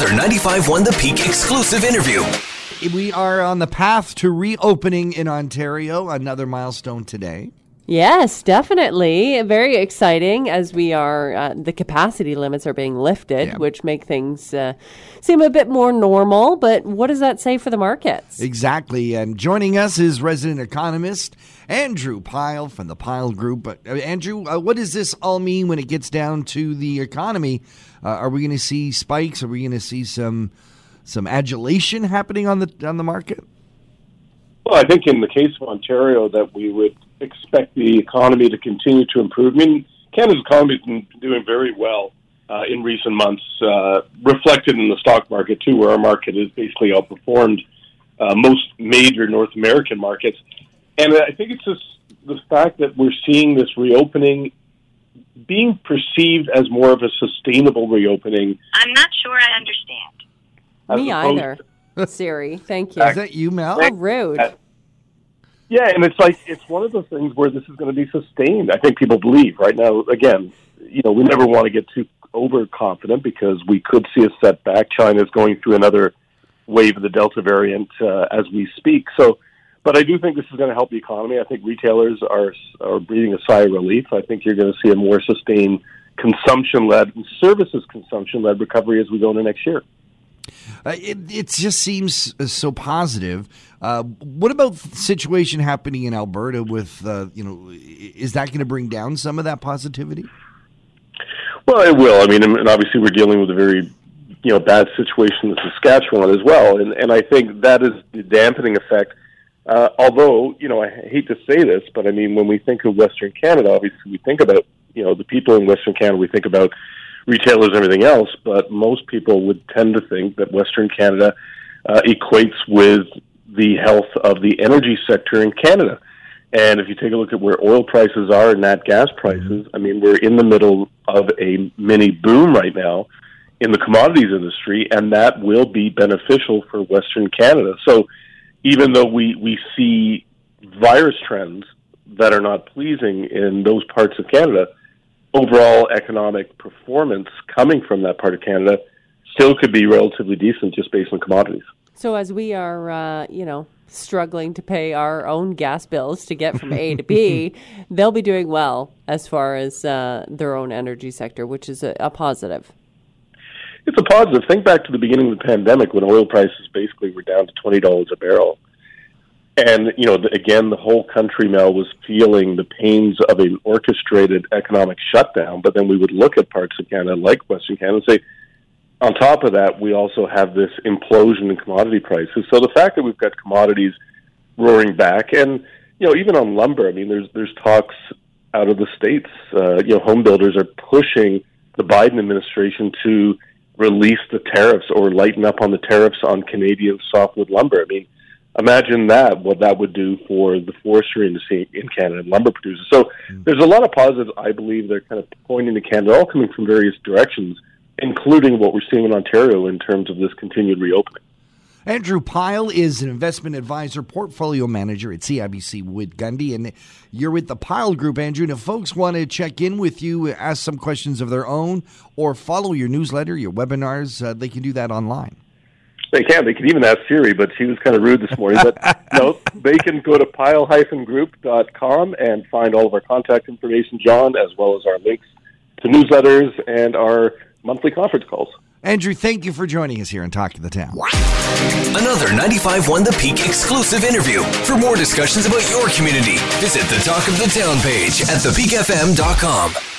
Another 95.1 The Peak exclusive interview. We are on the path to reopening in Ontario. Another milestone today. Yes, definitely. Very exciting as we are, uh, the capacity limits are being lifted, Yeah. which make things uh, seem a bit more normal. But what does that say for the markets? Exactly. And joining us is resident economist Andrew Pyle from the Pyle Group. Uh, Andrew, uh, what does this all mean when it gets down to the economy? Uh, are we going to see spikes? Are we going to see some some adulation happening on the on the market? Well, I think in the case of Ontario, that we would expect the economy to continue to improve. I mean, Canada's economy has been doing very well uh, in recent months, uh, reflected in the stock market too, where our market has basically outperformed uh, most major North American markets. And I think it's just the fact that we're seeing this reopening being perceived as more of a sustainable reopening. I'm not sure I understand. Me opposed either. Siri, thank you. Is that you, Mel? How rude. Yeah, and it's like it's one of those things where this is going to be sustained. I think people believe right now. Again, you know, we never want to get too overconfident because we could see a setback. China is going through another wave of the Delta variant uh, as we speak. So, but I do think this is going to help the economy. I think retailers are are breathing a sigh of relief. I think you're going to see a more sustained consumption-led and services consumption-led recovery as we go into next year. Uh, it, it just seems uh, so positive. Uh, what about the situation happening in Alberta with, uh, you know, is that going to bring down some of that positivity? Well, it will. I mean, and obviously we're dealing with a very, you know, bad situation in Saskatchewan as well, and and I think that is the dampening effect. Uh, although, you know, I hate to say this, but I mean, when we think of Western Canada, obviously we think about, you know, the people in Western Canada. We think about retailers and everything else, but most people would tend to think that Western Canada uh, equates with the health of the energy sector in Canada. And if you take a look at where oil prices are and nat gas prices, I mean, we're in the middle of a mini boom right now in the commodities industry, and that will be beneficial for Western Canada. So even though we, we see virus trends that are not pleasing in those parts of Canada, overall economic performance coming from that part of Canada still could be relatively decent just based on commodities. So as we are, uh, you know, struggling to pay our own gas bills to get from A to B, they'll be doing well as far as uh, their own energy sector, which is a, a positive. It's a positive. Think back to the beginning of the pandemic when oil prices basically were down to twenty dollars a barrel, and you know, again, the whole country now was feeling the pains of an orchestrated economic shutdown. But then we would look at parts of Canada, like Western Canada, and say, on top of that, we also have this implosion in commodity prices. So the fact that we've got commodities roaring back, and you know, even on lumber, I mean, there's there's talks out of the states. Uh, you know, home builders are pushing the Biden administration to release the tariffs or lighten up on the tariffs on Canadian softwood lumber. I mean, imagine that what that would do for the forestry industry in Canada and lumber producers. So there's a lot of positives I believe they're kind of pointing to Canada, all coming from various directions, including what we're seeing in Ontario in terms of this continued reopening. Andrew Pyle is an investment advisor, portfolio manager at CIBC Wood Gundy, and you're with the Pyle Group, Andrew. And if folks want to check in with you, ask some questions of their own, or follow your newsletter, your webinars, uh, they can do that online. They can. They could even ask Siri, but she was kind of rude this morning. But no, they can go to pyle-group.com and find all of our contact information, John, as well as our links to newsletters and our monthly conference calls. Andrew, thank you for joining us here on Talk of the Town. Another 95.1 The Peak exclusive interview. For more discussions about your community, visit the Talk of the Town page at thepeakfm.com.